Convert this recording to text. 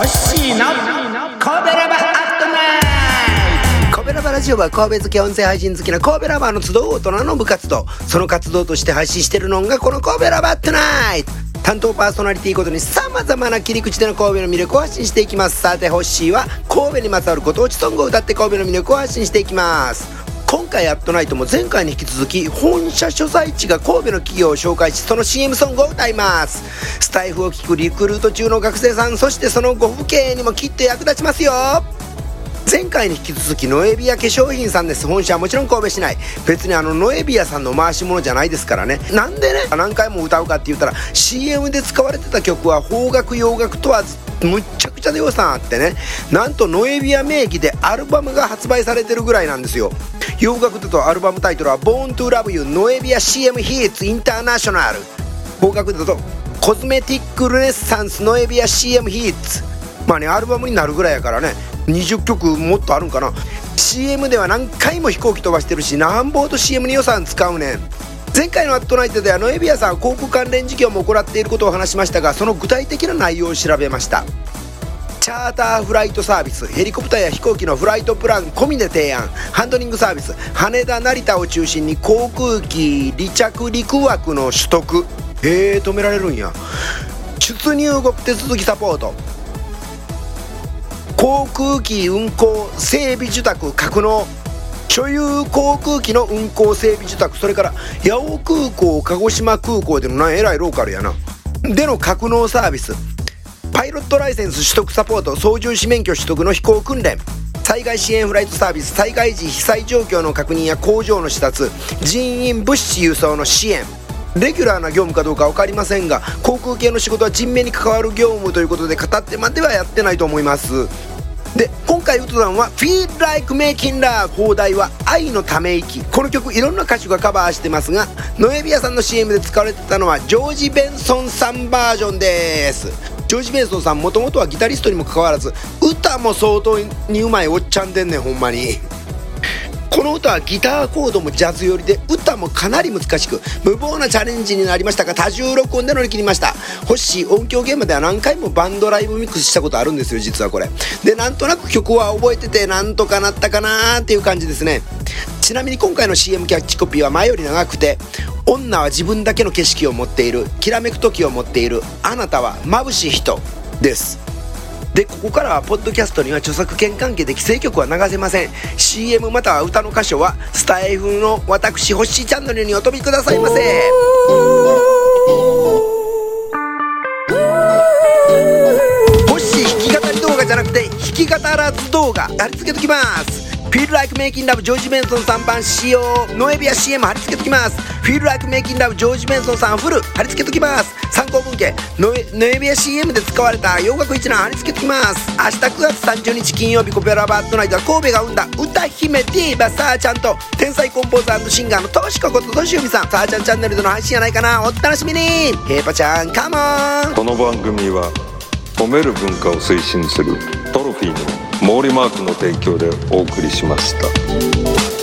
の神戸ラバーアットナイト。神戸ラバラジオは神戸好き音声配信好きな神戸ラバーの集う大人の部活動その活動として配信してるのがこの神戸ラバーアットナイト。担当パーソナリティごとに様々な切り口での神戸の魅力を発信していきます。さてホッシーは神戸にまつわるご当地ソングを歌って神戸の魅力を発信していきます。今回アットナイトも前回に引き続き本社所在地が神戸の企業を紹介しその CM ソングを歌います。スタイフを聞くリクルート中の学生さんそしてそのご父兄にもきっと役立ちますよ。前回に引き続きノエビア化粧品さんです。本社はもちろん神戸市内。別にあのノエビアさんの回し物じゃないですからね。なんでね？何回も歌うかって言ったら CM で使われてた曲は邦楽洋楽問わずむっちゃくちゃで予算あってね。なんとノエビア名義でアルバムが発売されてるぐらいなんですよ。洋楽だとアルバムタイトルは「Born to Love You ノエビア CM Hits International」邦楽だと「コズメティック・ルネッサンスノエビア CM ヒッツ」まあねアルバムになるぐらいやからね。20曲もっとあるんかな。CM では何回も飛行機飛ばしてるしなんぼと CM に予算使うねん。前回の「アットナイト」ではノエビアさん航空関連事業も行っていることを話しましたがその具体的な内容を調べました。チャーターフライトサービスヘリコプターや飛行機のフライトプラン込みで提案。ハンドリングサービス羽田成田を中心に航空機離着陸枠の取得。へえ止められるんや。出入国手続きサポート。航空機運航整備受託格納。所有航空機の運航整備受託。それから八尾空港鹿児島空港でのなえらいローカルやな。での格納サービス。パイロットライセンス取得サポート。操縦士免許取得の飛行訓練。災害支援フライトサービス。災害時被災状況の確認や工場の視察。人員物資輸送の支援。レギュラーな業務かどうか分かりませんが航空系の仕事は人命に関わる業務ということで語ってまではやってないと思います。で今回ウトダンは「Feel Like Making Love」放題は「愛のため息」この曲いろんな歌手がカバーしてますがノエビアさんの CM で使われてたのはジョージ・ベンソンさんバージョンです。ジョージ・ベンソンさんもともとはギタリストにもかかわらず歌も相当にうまいおっちゃんでんねんほんまに。この歌はギターコードもジャズ寄りで歌もかなり難しく無謀なチャレンジになりましたが多重録音で乗り切りました。星音響現場では何回もバンドライブミックスしたことあるんですよ実はこれ。でなんとなく曲は覚えててなんとかなったかなーっていう感じですね。ちなみに今回の CM キャッチコピーは前より長くて女は自分だけの景色を持っているきらめく時を持っているあなたは眩しい人です。でここからはポッドキャストには著作権関係で規制曲は流せません。CM または歌の箇所はスタイフの私星チャンネルにお飛びくださいませ。星弾き語り動画じゃなくて弾き語らず動画。貼り付けときます。Feel Like Making Love ジョージ・ベンソンさん版仕様。ノエビア CM 貼り付けときます。Feel Like Making Love ジョージ・ベンソンさんフル貼り付けときます。参考文献ノエビア CM で使われた洋楽一覧貼り付けときます。明日9月30日金曜日コペラバットナイトは神戸が生んだ歌姫ディーバさあちゃんと天才コンポーザーシンガーのトシコことトシユミさん。さあちゃんチャンネルでの配信やないかな。お楽しみに。ヘイパちゃんカモン。この番組は褒める文化を推進するトロフィーの毛利マークの提供でお送りしました。